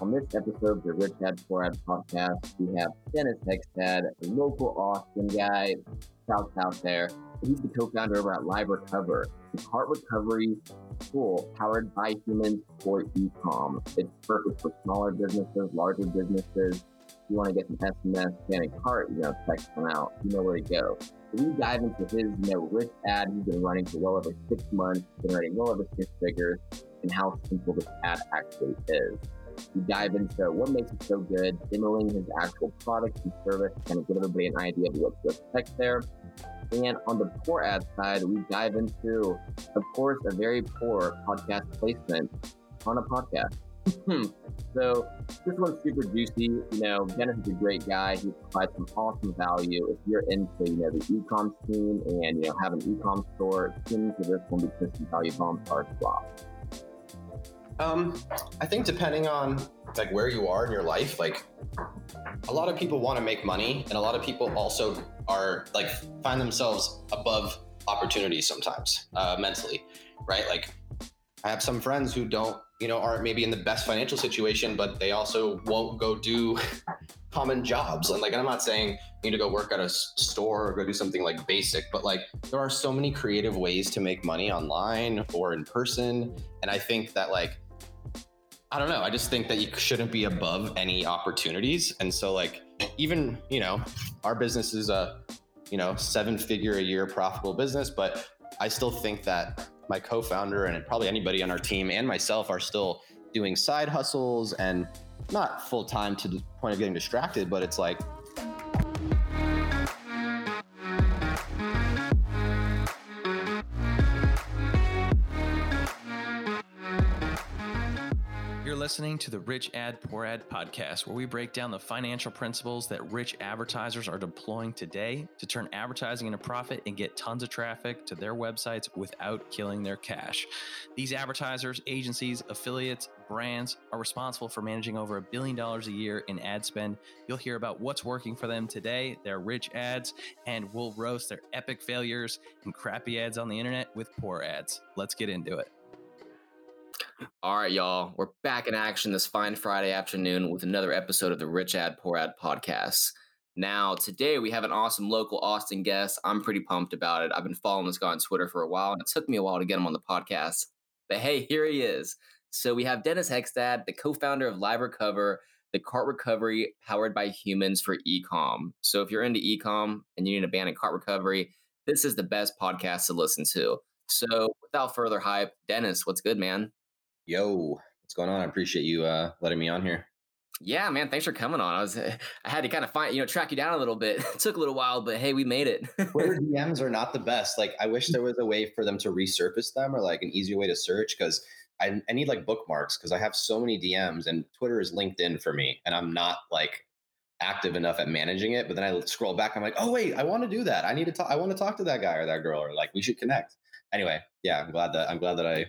On this episode of the Rich Ad Poor Ad podcast, we have Dennis Hegstad, a local Austin guy, South South there. He's the co-founder over at Live Recover, the cart recovery tool powered by humans for e-com. It's perfect for smaller businesses, larger businesses. If you want to get some SMS, scan a cart, you know, text them out. You know where to go. We dive into his, you know, rich ad he's been running for well over six months, generating well over six figures, and how simple this ad actually is. We dive into what makes it so good, demoing his actual product and service, kind of give everybody an idea of what to expect there. And on the poor ad side, we dive into, of course, a very poor podcast placement on a podcast. Hmm. so this one's super juicy. You know, Dennis is a great guy. He provides some awesome value. If you're into, you know, the e-com scene and, you know, have an e-com store, tune to this one because some value bombs are dropped. Um, I think depending on like where you are in your life, like a lot of people want to make money, and a lot of people also are like find themselves above opportunities sometimes uh, mentally, right? Like I have some friends who don't, you know, aren't maybe in the best financial situation, but they also won't go do common jobs. And like, I'm not saying you need to go work at a store or go do something like basic, but like, there are so many creative ways to make money online or in person. And I think that like I don't know. I just think that you shouldn't be above any opportunities. And so, like, even, you know, our business is a, you know, seven figure a year profitable business, but I still think that my co founder and probably anybody on our team and myself are still doing side hustles and not full time to the point of getting distracted, but it's like listening to the Rich Ad Poor Ad podcast, where we break down the financial principles that rich advertisers are deploying today to turn advertising into profit and get tons of traffic to their websites without killing their cash. These advertisers, agencies, affiliates, brands are responsible for managing over a billion dollars a year in ad spend. You'll hear about what's working for them today, their rich ads, and we'll roast their epic failures and crappy ads on the internet with poor ads. Let's get into it. All right, y'all. We're back in action this fine Friday afternoon with another episode of the Rich Ad Poor Ad podcast. Now, today we have an awesome local Austin guest. I'm pretty pumped about it. I've been following this guy on Twitter for a while, and it took me a while to get him on the podcast. But hey, here he is. So we have Dennis Hegstad, the co-founder of Live Recover, the cart recovery powered by humans for ecom. So if you're into ecom and you need a abandoned cart recovery, this is the best podcast to listen to. So without further hype, Dennis, what's good, man? Yo, what's going on? I appreciate you uh, letting me on here. Yeah, man, thanks for coming on. I was I had to kind of find, you know, track you down a little bit. it took a little while, but hey, we made it. Twitter DMs are not the best. Like I wish there was a way for them to resurface them or like an easier way to search because I, I need like bookmarks because I have so many DMs and Twitter is LinkedIn for me and I'm not like active enough at managing it. But then I scroll back, I'm like, oh wait, I want to do that. I need to talk. I want to talk to that guy or that girl or like we should connect. Anyway, yeah, I'm glad that I'm glad that I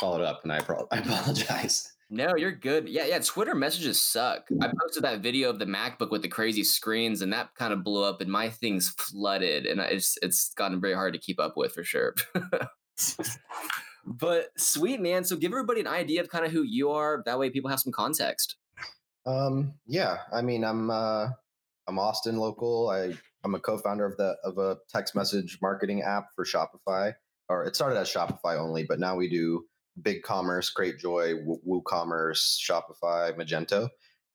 followed up, and I, pro- I apologize. No, you're good. Yeah, yeah. Twitter messages suck. I posted that video of the MacBook with the crazy screens, and that kind of blew up, and my things flooded, and it's it's gotten very hard to keep up with for sure. but sweet man. So give everybody an idea of kind of who you are. That way, people have some context. Um. Yeah. I mean, I'm uh, I'm Austin local. I I'm a co-founder of the of a text message marketing app for Shopify. Or it started as Shopify only, but now we do BigCommerce, Cratejoy, WooCommerce, Shopify, Magento.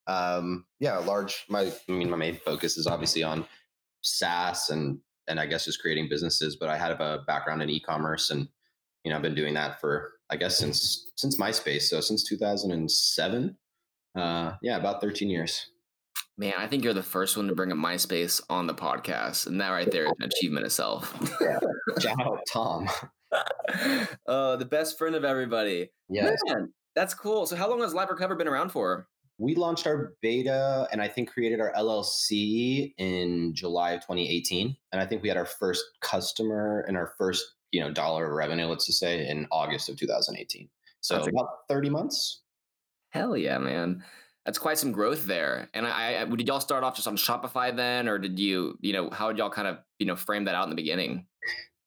Um, yeah, large. My, I mean, my main focus is obviously on SaaS and and I guess just creating businesses. But I had a background in e-commerce, and you know, I've been doing that for I guess since since MySpace, so since 2007. Uh, yeah, about 13 years. Man, I think you're the first one to bring up MySpace on the podcast, and that right there is an achievement itself. yeah. Shout out Tom. uh, the best friend of everybody. Yes. Man, that's cool. So, how long has Live Recover been around for? We launched our beta and I think created our LLC in July of 2018. And I think we had our first customer and our first, you know, dollar of revenue, let's just say, in August of 2018. So that's about 30 months. Hell yeah, man. That's quite some growth there. And I, I did y'all start off just on Shopify then, or did you, you know, how did y'all kind of, you know, frame that out in the beginning?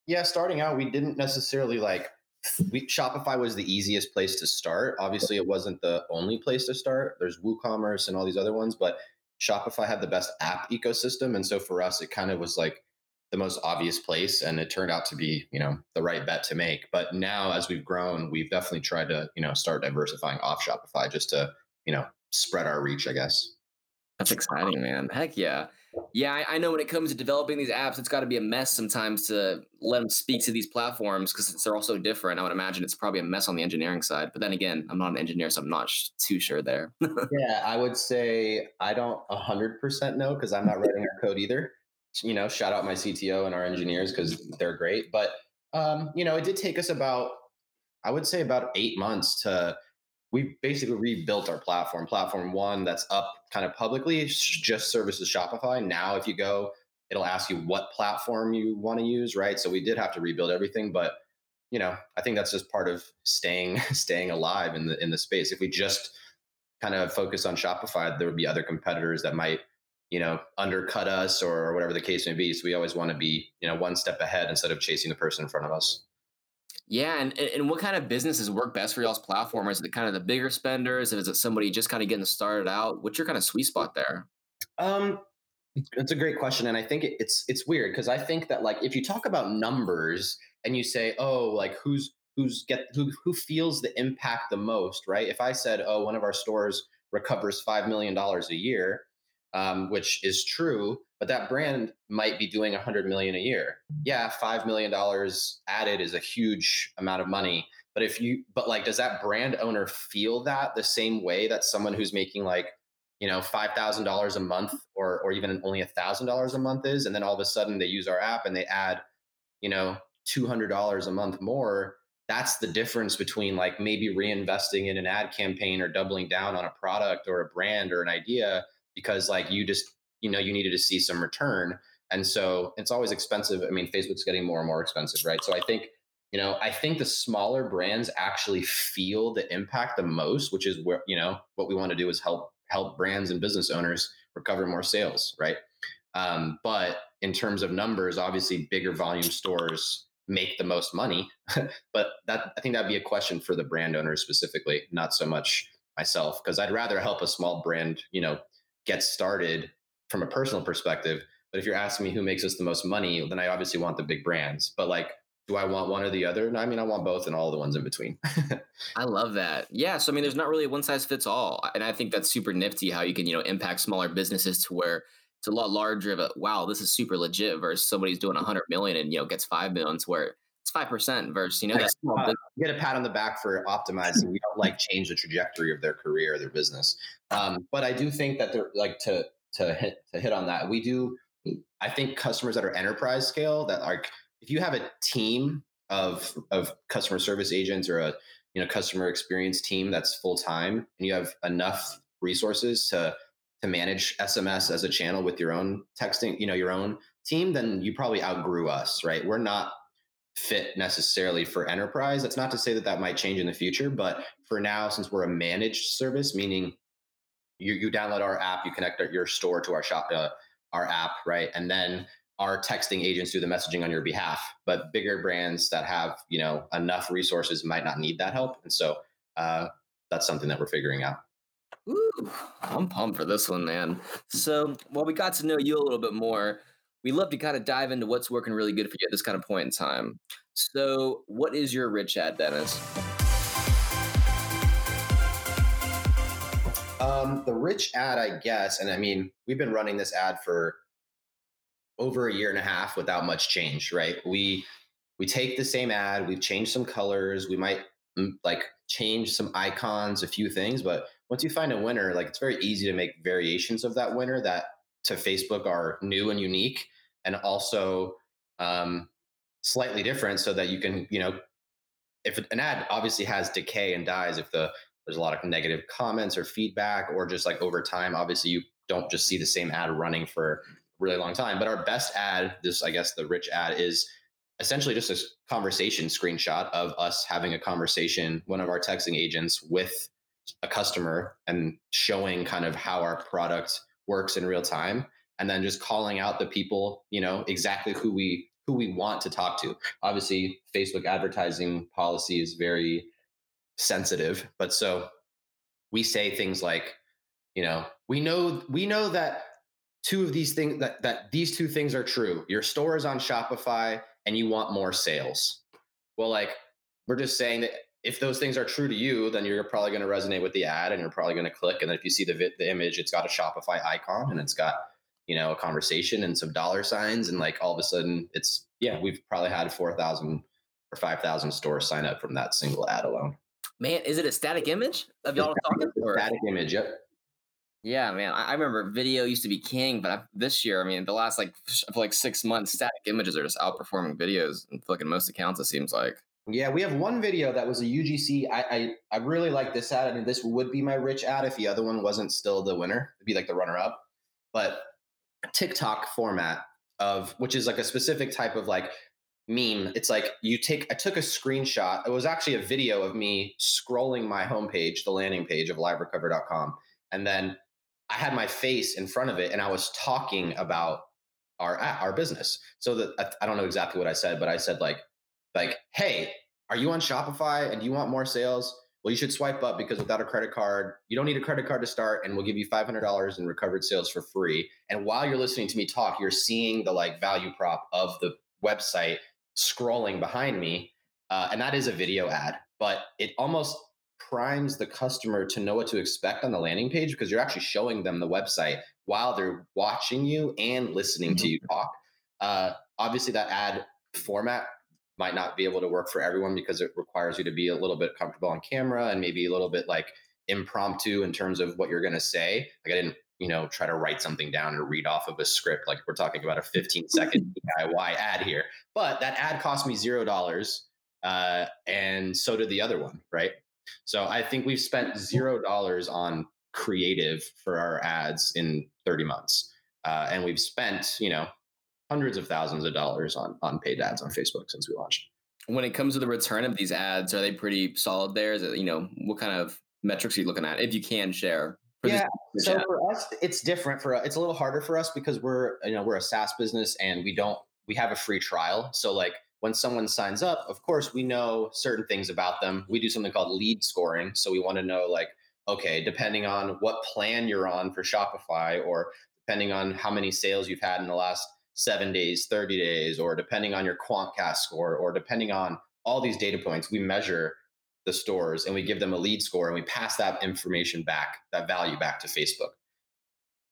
Yeah, starting out, we didn't necessarily like we, Shopify was the easiest place to start. Obviously, it wasn't the only place to start. There's WooCommerce and all these other ones, but Shopify had the best app ecosystem, and so for us, it kind of was like the most obvious place, and it turned out to be you know the right bet to make. But now, as we've grown, we've definitely tried to you know start diversifying off Shopify just to you know spread our reach, I guess. That's exciting, man. Heck yeah. Yeah, I, I know when it comes to developing these apps, it's got to be a mess sometimes to let them speak to these platforms because they're all so different. I would imagine it's probably a mess on the engineering side. But then again, I'm not an engineer, so I'm not sh- too sure there. yeah, I would say I don't 100% know because I'm not writing our code either. You know, shout out my CTO and our engineers because they're great. But, um, you know, it did take us about, I would say about eight months to we basically rebuilt our platform. Platform one that's up kind of publicly just services Shopify. Now, if you go, it'll ask you what platform you want to use, right? So we did have to rebuild everything, but you know, I think that's just part of staying staying alive in the in the space. If we just kind of focus on Shopify, there would be other competitors that might you know undercut us or whatever the case may be. So we always want to be you know one step ahead instead of chasing the person in front of us. Yeah, and and what kind of businesses work best for y'all's platform? Is it kind of the bigger spenders? Is it somebody just kind of getting started out? What's your kind of sweet spot there? Um, it's a great question, and I think it's it's weird because I think that like if you talk about numbers and you say, oh, like who's who's get who who feels the impact the most, right? If I said, oh, one of our stores recovers five million dollars a year, um, which is true, but that brand might be doing 100 million a year. Yeah, 5 million dollars added is a huge amount of money, but if you but like does that brand owner feel that the same way that someone who's making like you know $5000 a month or or even only $1000 a month is and then all of a sudden they use our app and they add you know $200 a month more that's the difference between like maybe reinvesting in an ad campaign or doubling down on a product or a brand or an idea because like you just you know you needed to see some return and so it's always expensive i mean facebook's getting more and more expensive right? So i think you know i think the smaller brands actually feel the impact the most which is where you know what we want to do is help help brands and business owners recover more sales right? Um, but in terms of numbers obviously bigger volume stores make the most money but that i think that'd be a question for the brand owners specifically not so much myself because i'd rather help a small brand you know get started from a personal perspective. But if you're asking me who makes us the most money, then I obviously want the big brands. But like, do I want one or the other? No, I mean, I want both and all the ones in between. I love that. Yeah. So, I mean, there's not really one size fits all. And I think that's super nifty how you can, you know, impact smaller businesses to where it's a lot larger of a, wow, this is super legit versus somebody's doing 100 million and, you know, gets 5 million to where it's 5% versus, you know, that's. Uh, get a pat on the back for optimizing. we don't like change the trajectory of their career or their business. Um, but I do think that they're like to, to hit to hit on that. We do. I think customers that are enterprise scale that are if you have a team of of customer service agents or a you know customer experience team that's full time and you have enough resources to to manage SMS as a channel with your own texting, you know, your own team, then you probably outgrew us, right? We're not fit necessarily for enterprise. That's not to say that that might change in the future, but for now, since we're a managed service, meaning you, you download our app, you connect your store to our shop, uh, our app, right? And then our texting agents do the messaging on your behalf. But bigger brands that have you know enough resources might not need that help, and so uh, that's something that we're figuring out. Ooh, I'm pumped for this one, man. So, well, we got to know you a little bit more. We love to kind of dive into what's working really good for you at this kind of point in time. So, what is your rich ad, Dennis? Um, the rich ad, I guess, and I mean, we've been running this ad for over a year and a half without much change, right? We we take the same ad, we've changed some colors, we might mm, like change some icons, a few things, but once you find a winner, like it's very easy to make variations of that winner that to Facebook are new and unique, and also um, slightly different, so that you can, you know, if an ad obviously has decay and dies, if the there's a lot of negative comments or feedback, or just like over time, obviously you don't just see the same ad running for a really long time. But our best ad, this I guess the rich ad is essentially just a conversation screenshot of us having a conversation, one of our texting agents with a customer and showing kind of how our product works in real time and then just calling out the people you know exactly who we who we want to talk to. Obviously, Facebook advertising policy is very sensitive, but so we say things like, you know, we know we know that two of these things that that these two things are true. Your store is on Shopify and you want more sales. Well, like we're just saying that if those things are true to you, then you're probably going to resonate with the ad and you're probably going to click. And then if you see the the image, it's got a Shopify icon and it's got you know a conversation and some dollar signs and like all of a sudden it's yeah we've probably had four thousand or five thousand stores sign up from that single ad alone. Man, is it a static image of y'all talking? Static image, yep. Yeah, man. I, remember video used to be king, but I, this year, I mean, the last like like six months, static images are just outperforming videos in fucking most accounts. It seems like. Yeah, we have one video that was a UGC. I, I I really like this ad. I mean, this would be my rich ad if the other one wasn't still the winner. It'd be like the runner up. But TikTok format of which is like a specific type of like meme. It's like you take I took a screenshot. It was actually a video of me scrolling my homepage, the landing page of liverecover.com, and then I had my face in front of it and I was talking about our our business. So that I don't know exactly what I said, but I said like like, "Hey, are you on Shopify and do you want more sales? Well, you should swipe up because without a credit card, you don't need a credit card to start, and we'll give you $500 in recovered sales for free. And while you're listening to me talk, you're seeing the like value prop of the website scrolling behind me, uh, and that is a video ad, but it almost primes the customer to know what to expect on the landing page because you're actually showing them the website while they're watching you and listening mm-hmm. to you talk. Uh, obviously, that ad format might not be able to work for everyone because it requires you to be a little bit comfortable on camera and maybe a little bit like impromptu in terms of what you're going to say. Like I didn't, you know, try to write something down and read off of a script. Like we're talking about a 15 second DIY ad here, but that ad cost me zero dollars, uh, and so did the other one, right? So I think we've spent zero dollars on creative for our ads in 30 months, uh, and we've spent, you know, hundreds of thousands of dollars on on paid ads on Facebook since we launched. When it comes to the return of these ads, are they pretty solid there? Is it, you know, what kind of metrics are you looking at, if you can share? yeah. So chat? for us, it's different. For it's a little harder for us because we're you know we're a SaaS business and we don't we have a free trial. So like when someone signs up, of course we know certain things about them. We do something called lead scoring. So we want to know like okay, depending on what plan you're on for Shopify or depending on how many sales you've had in the last seven days, 30 days, or depending on your Quantcast score, or depending on all these data points, we measure the stores and we give them a lead score and we pass that information back, that value back to Facebook.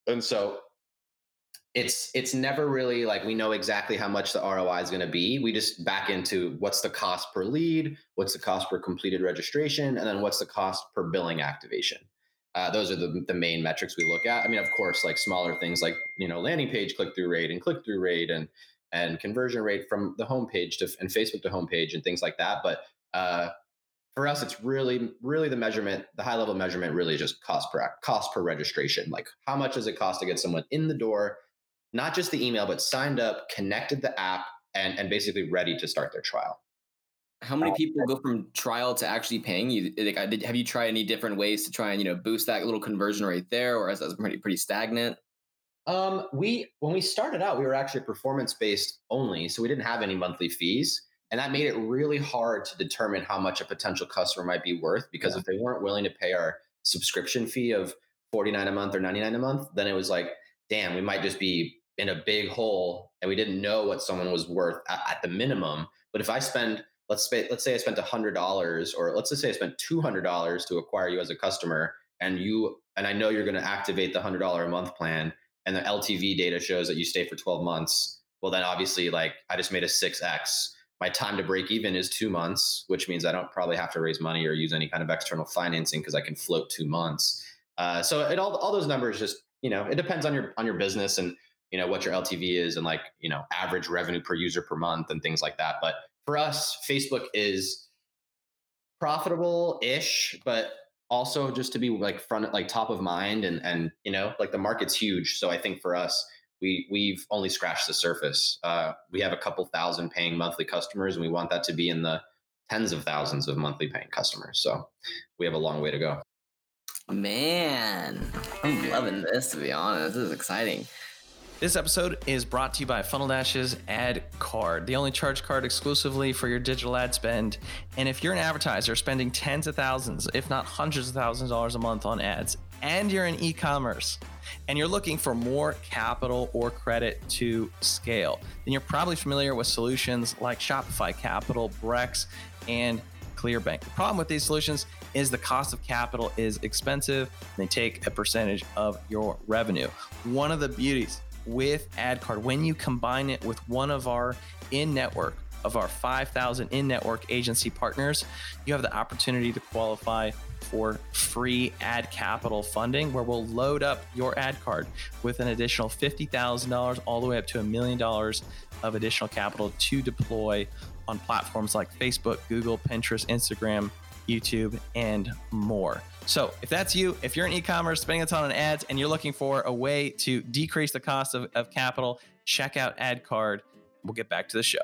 And so it's it's never really like we know exactly how much the ROI is going to be. We just back into what's the cost per lead, what's the cost per completed registration, and then what's the cost per billing activation. Uh, those are the, the main metrics we look at. I mean, of course, like smaller things like you know landing page click through rate and click through rate and and conversion rate from the homepage to and Facebook to homepage and things like that. But uh, for us, it's really really the measurement, the high level measurement, really is just cost per cost per registration. Like how much does it cost to get someone in the door, not just the email, but signed up, connected the app, and and basically ready to start their trial. How many people go from trial to actually paying you? Like, did, have you tried any different ways to try and you know boost that little conversion rate there, or is that pretty pretty stagnant? Um, we when we started out, we were actually performance based only, so we didn't have any monthly fees, and that made it really hard to determine how much a potential customer might be worth. Because yeah. if they weren't willing to pay our subscription fee of forty nine a month or ninety nine a month, then it was like, damn, we might just be in a big hole, and we didn't know what someone was worth at, at the minimum. But if I spend let's say let's say I spent hundred dollars, or let's just say I spent two hundred dollars to acquire you as a customer, and you and I know you're going to activate the hundred dollar a month plan, and the LTV data shows that you stay for twelve months. Well, then obviously, like I just made a six x. My time to break even is two months, which means I don't probably have to raise money or use any kind of external financing because I can float two months. Uh, so it all all those numbers just you know it depends on your on your business and you know what your LTV is and like you know average revenue per user per month and things like that. But for us, Facebook is profitable ish, but also just to be like front like top of mind and and you know like the market's huge. So i think for us we we've only scratched the surface. Uh, we have a couple thousand paying monthly customers and we want that to be in the tens of thousands of monthly paying customers. So we have a long way to go. Man i'm loving this to be honest. This is exciting This episode is brought to you by FunnelDash's Ad Card, the only charge card exclusively for your digital ad spend. And if you're an advertiser spending tens of thousands, if not hundreds of thousands of dollars a month on ads, and you're in e commerce, and you're looking for more capital or credit to scale, then you're probably familiar with solutions like Shopify Capital, Brex, and Clearbanc. The problem with these solutions is the cost of capital is expensive. And they take a percentage of your revenue. One of the beauties with AdCard, when you combine it with one of our in network of our 5,000 in network agency partners, you have the opportunity to qualify for free ad capital funding, where we'll load up your ad card with an additional $50,000 all the way up to a million dollars of additional capital to deploy on platforms like Facebook, Google, Pinterest, Instagram, YouTube, and more. So, if that's you, if you're in e commerce, spending a ton on ads, and you're looking for a way to decrease the cost of, of capital, check out AdCard. We'll get back to the show.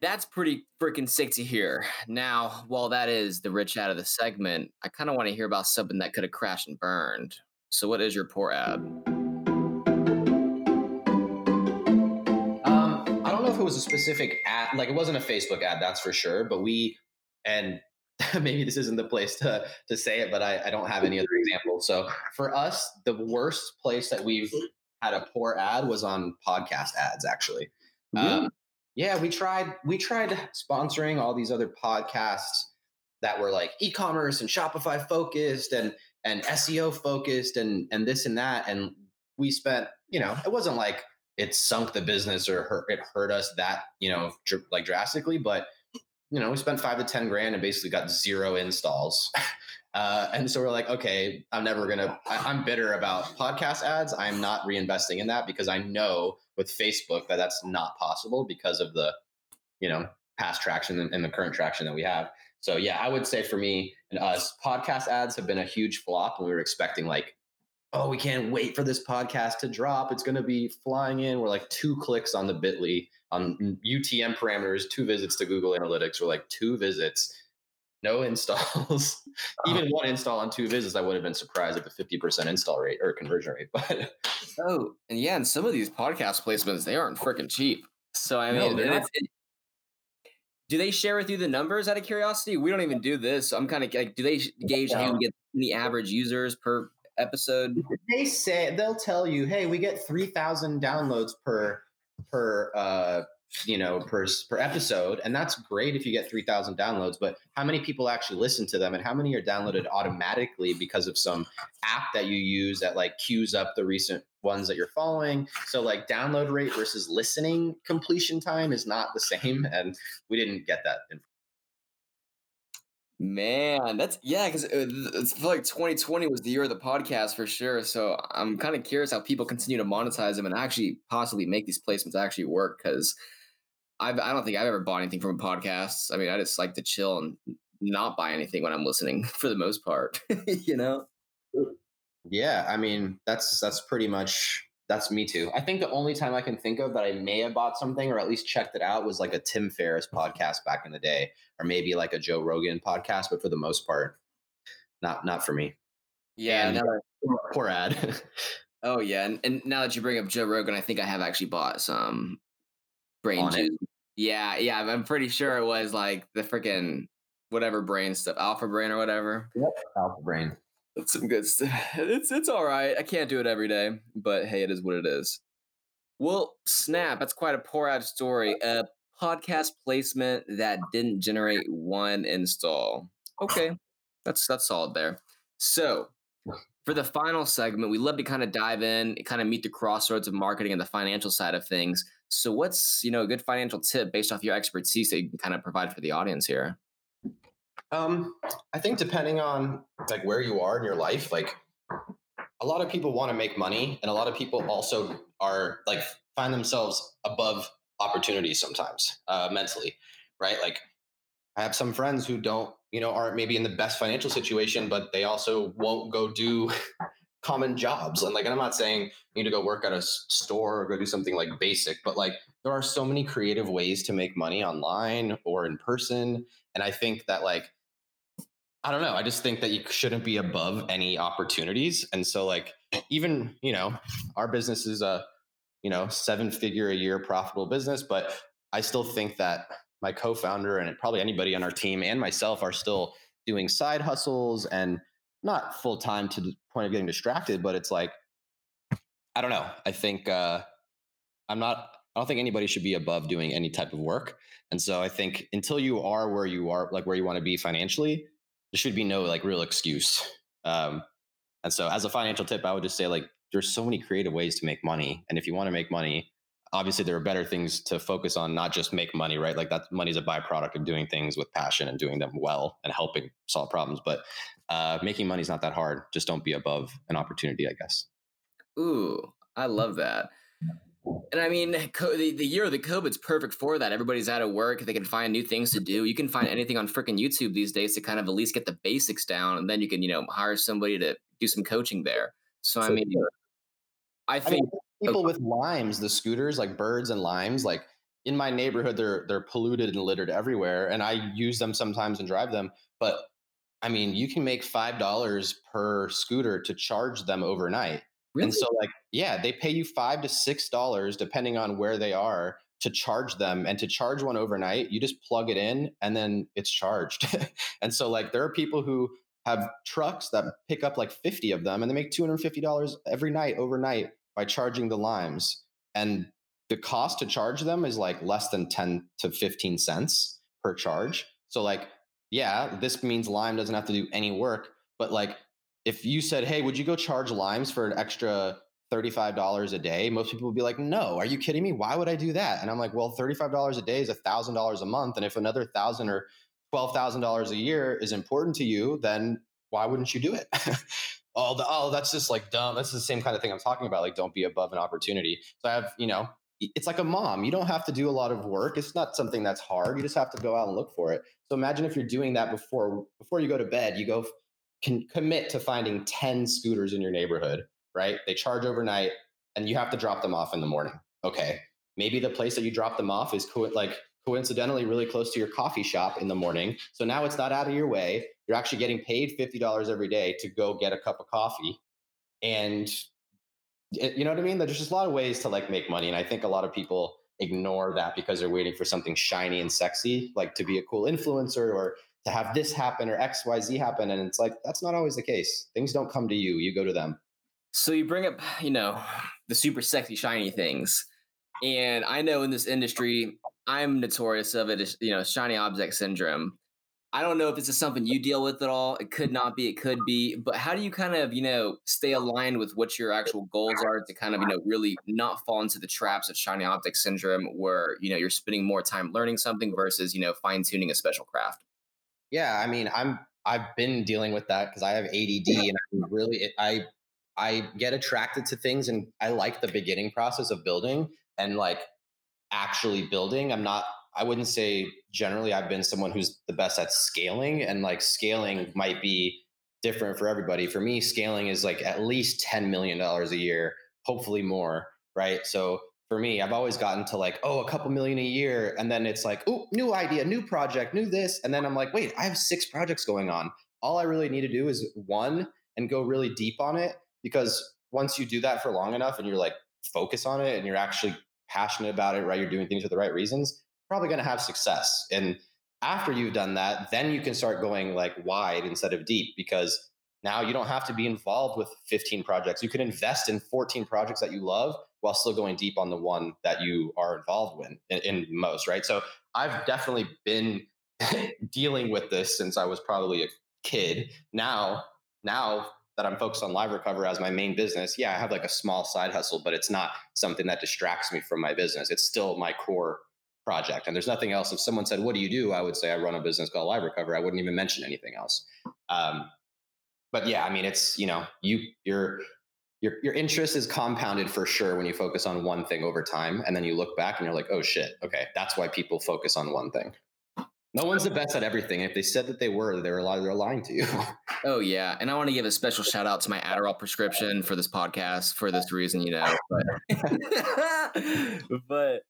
That's pretty freaking sick to hear. Now, while that is the rich ad of the segment, I kind of want to hear about something that could have crashed and burned. So, what is your poor ad? Um, I don't know if it was a specific ad, like it wasn't a Facebook ad, that's for sure. But we, and maybe this isn't the place to to say it, but I, I don't have any other examples. So for us, the worst place that we've had a poor ad was on podcast ads. Actually, um, yeah, we tried we tried sponsoring all these other podcasts that were like e-commerce and Shopify focused and and SEO focused and and this and that, and we spent you know it wasn't like it sunk the business or hurt, it hurt us that you know dr- like drastically, but you know, we spent five to 10 grand and basically got zero installs. Uh, and so we're like, okay, I'm never going to, I'm bitter about podcast ads. I'm not reinvesting in that because I know with Facebook that that's not possible because of the, you know, past traction and, and the current traction that we have. So yeah, I would say for me and us, podcast ads have been a huge flop. And we were expecting like, oh, we can't wait for this podcast to drop. It's going to be flying in. We're like two clicks on the Bitly on UTM parameters, two visits to Google Analytics were like two visits, no installs. Uh-huh. Even one install on two visits, I would have been surprised at the 50% install rate or conversion rate. But oh, and yeah, and some of these podcast placements, they aren't freaking cheap. So I mean, no, it, do they share with you the numbers out of curiosity? We don't even do this. So I'm kind of like, do they gauge how you get the average users per episode? They say they'll tell you, hey, we get 3,000 downloads per per uh, you know per per episode, and that's great if you get three thousand downloads. But how many people actually listen to them, and how many are downloaded automatically because of some app that you use that like queues up the recent ones that you're following? So like download rate versus listening completion time is not the same, and we didn't get that Man, that's yeah, because it, uh, it's like 2020 was the year of the podcast for sure. So I'm kind of curious how people continue to monetize them and actually possibly make these placements actually work. Because I don't think I've ever bought anything from a podcast. I mean, I just like to chill and not buy anything when I'm listening for the most part. you know. Yeah, I mean that's that's pretty much that's me too. I think the only time I can think of that I may have bought something or at least checked it out was like a Tim Ferriss podcast back in the day, or maybe like a Joe Rogan podcast. But for the most part, not not for me. Yeah, and poor ad. oh yeah, and, and now that you bring up Joe Rogan, I think I have actually bought some brain juice. Yeah, yeah, I'm pretty sure it was like the freaking whatever brain stuff, alpha brain or whatever. Yep, alpha brain. That's some good stuff. It's it's all right. I can't do it every day, but hey, it is what it is. Well, snap. That's quite a poor ad story. A podcast placement that didn't generate one install. Okay, that's that's solid there. So for the final segment, we love to kind of dive in, kind of meet the crossroads of marketing and the financial side of things. So, what's you know a good financial tip based off your expertise that you can kind of provide for the audience here? Um, I think depending on like where you are in your life, like a lot of people want to make money, and a lot of people also are like find themselves above opportunities sometimes uh, mentally, right? Like I have some friends who don't, you know, aren't maybe in the best financial situation, but they also won't go do common jobs. And like, and I'm not saying you need to go work at a store or go do something like basic, but like there are so many creative ways to make money online or in person. And I think that like I don't know. I just think that you shouldn't be above any opportunities. And so like even, you know, our business is a you know, seven figure a year profitable business. But I still think that my co-founder and probably anybody on our team and myself are still doing side hustles and not full time to the point of getting distracted, but it's like, I don't know. I think uh, I'm not. I don't think anybody should be above doing any type of work. And so I think until you are where you are, like where you want to be financially, there should be no like real excuse. Um, and so as a financial tip, I would just say like there's so many creative ways to make money. And if you want to make money, obviously there are better things to focus on, not just make money, right? Like that money is a byproduct of doing things with passion and doing them well and helping solve problems. But uh, making money is not that hard. Just don't be above an opportunity, I guess. Ooh, I love that. And I mean, co- the, the year of the COVID's perfect for that. Everybody's out of work. They can find new things to do. You can find anything on freaking YouTube these days to kind of at least get the basics down. And then you can, you know, hire somebody to do some coaching there. So, I mean, I I think mean, people with limes, the scooters, like birds and limes, like in my neighborhood, they're they're polluted and littered everywhere, and I use them sometimes and drive them. But I mean, you can make five dollars per scooter to charge them overnight. really, And so, like, yeah, they pay you five to six dollars depending on where they are to charge them. And to charge one overnight, you just plug it in and then it's charged. and so, like, there are people who have trucks that pick up like 50 of them and they make $250 every night overnight by charging the limes. And the cost to charge them is like less than 10 to 15 cents per charge. So, like, yeah, this means Lime doesn't have to do any work, but like if you said, "Hey, would you go charge limes for an extra $35 a day?" Most people would be like, "No, are you kidding me? Why would I do that?" And I'm like, "Well, $35 a day is $1,000 a month, and if another 1000 or $12,000 a year is important to you, then why wouldn't you do it?" oh, the, oh, that's just like dumb. That's the same kind of thing I'm talking about. Like, don't be above an opportunity. So I have, you know, it's like a mom. You don't have to do a lot of work. It's not something that's hard. You just have to go out and look for it. So imagine if you're doing that before before you go to bed, you go can commit to finding 10 scooters in your neighborhood, right? They charge overnight and you have to drop them off in the morning. Okay. Maybe the place that you drop them off is co- like coincidentally really close to your coffee shop in the morning. So now it's not out of your way. You're actually getting paid $50 every day to go get a cup of coffee. And you know what I mean? There's just a lot of ways to like make money. And I think a lot of people ignore that because they're waiting for something shiny and sexy, like to be a cool influencer or to have this happen or XYZ happen. And it's like, that's not always the case. Things don't come to you, you go to them. So you bring up, you know, the super sexy shiny things. And I know in this industry, I'm notorious of it, you know, shiny object syndrome. I don't know if this is something you deal with at all. It could not be, it could be, but how do you kind of, you know, stay aligned with what your actual goals are to kind of, you know, really not fall into the traps of shiny object syndrome where, you know, you're spending more time learning something versus, you know, fine tuning a special craft? Yeah, I mean, I'm I've been dealing with that because I have ADD and I'm really I I get attracted to things and I like the beginning process of building and like actually building. I'm not I wouldn't say generally I've been someone who's the best at scaling and like scaling might be different for everybody. For me, scaling is like at least 10 million dollars a year, hopefully more, right? So for me, I've always gotten to like, oh, a couple million a year. And then it's like, oh, new idea, new project, new this. And then I'm like, wait, I have six projects going on. All I really need to do is one and go really deep on it. Because once you do that for long enough and you're like, focus on it and you're actually passionate about it, right? You're doing things for the right reasons, probably going to have success. And after you've done that, then you can start going like wide instead of deep because now you don't have to be involved with 15 projects. You can invest in 14 projects that you love while still going deep on the one that you are involved with in, in most, right? So I've definitely been dealing with this since I was probably a kid. Now, now that I'm focused on live recover as my main business, yeah, I have like a small side hustle, but it's not something that distracts me from my business. It's still my core project. And there's nothing else. If someone said, What do you do? I would say I run a business called Live Recover. I wouldn't even mention anything else. Um, but yeah, I mean, it's, you know, you, your, your, your interest is compounded for sure when you focus on one thing over time. And then you look back and you're like, oh shit, okay, that's why people focus on one thing. No one's the best at everything. If they said that they were, they're lying, they're lying to you. Oh yeah, and I want to give a special shout out to my Adderall prescription for this podcast for this reason, you know. But, but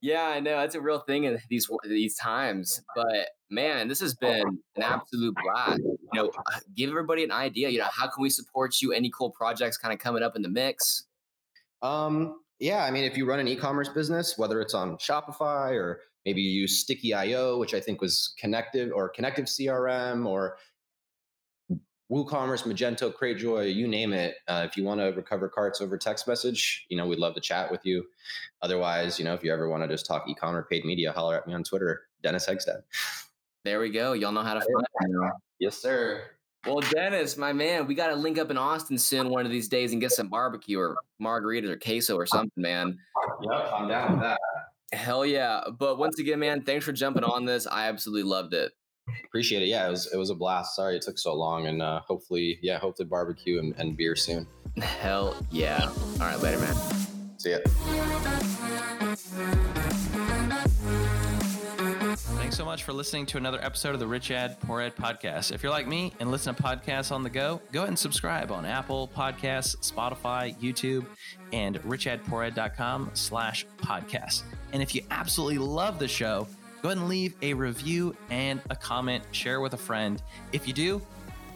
yeah, I know it's a real thing in these these times. But man, this has been an absolute blast. You know, give everybody an idea. You know, how can we support you? Any cool projects kind of coming up in the mix? Um, Yeah, I mean, if you run an e-commerce business, whether it's on Shopify or maybe you use Sticky.io, which I think was Konnektive or Konnektive CRM or WooCommerce, Magento, Cratejoy, you name it. Uh, if you want to recover carts over text message, you know, we'd love to chat with you. Otherwise, you know, if you ever want to just talk e-commerce paid media, holler at me on Twitter, Dennis Hegstad. There we go. Y'all know how to find me. Yes, sir. Well, Dennis, my man, we got to link up in Austin soon one of these days and get some barbecue or margaritas or queso or something, man. Yep, I'm down with that. Hell yeah. But once again, man, thanks for jumping on this. I absolutely loved it. Appreciate it. Yeah, it was it was a blast. Sorry it took so long, and uh, hopefully, yeah, hopefully barbecue and, and beer soon. Hell yeah! All right, later, man. See ya. Thanks so much for listening to another episode of the Rich Ad Poor Ad podcast. If you're like me and listen to podcasts on the go, go ahead and subscribe on Apple Podcasts, Spotify, YouTube, and richadpoorad.com slash podcast. And if you absolutely love the show, go ahead and leave a review and a comment, share with a friend. If you do,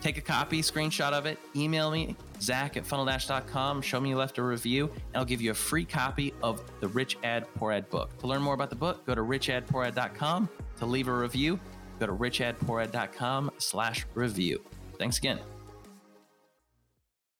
take a copy, screenshot of it, email me, zach at funneldash.com, show me you left a review, and I'll give you a free copy of the Rich Ad Poor Ad book. To learn more about the book, go to richadpoorad.com. To leave a review, go to richadpoorad.com slash review. Thanks again.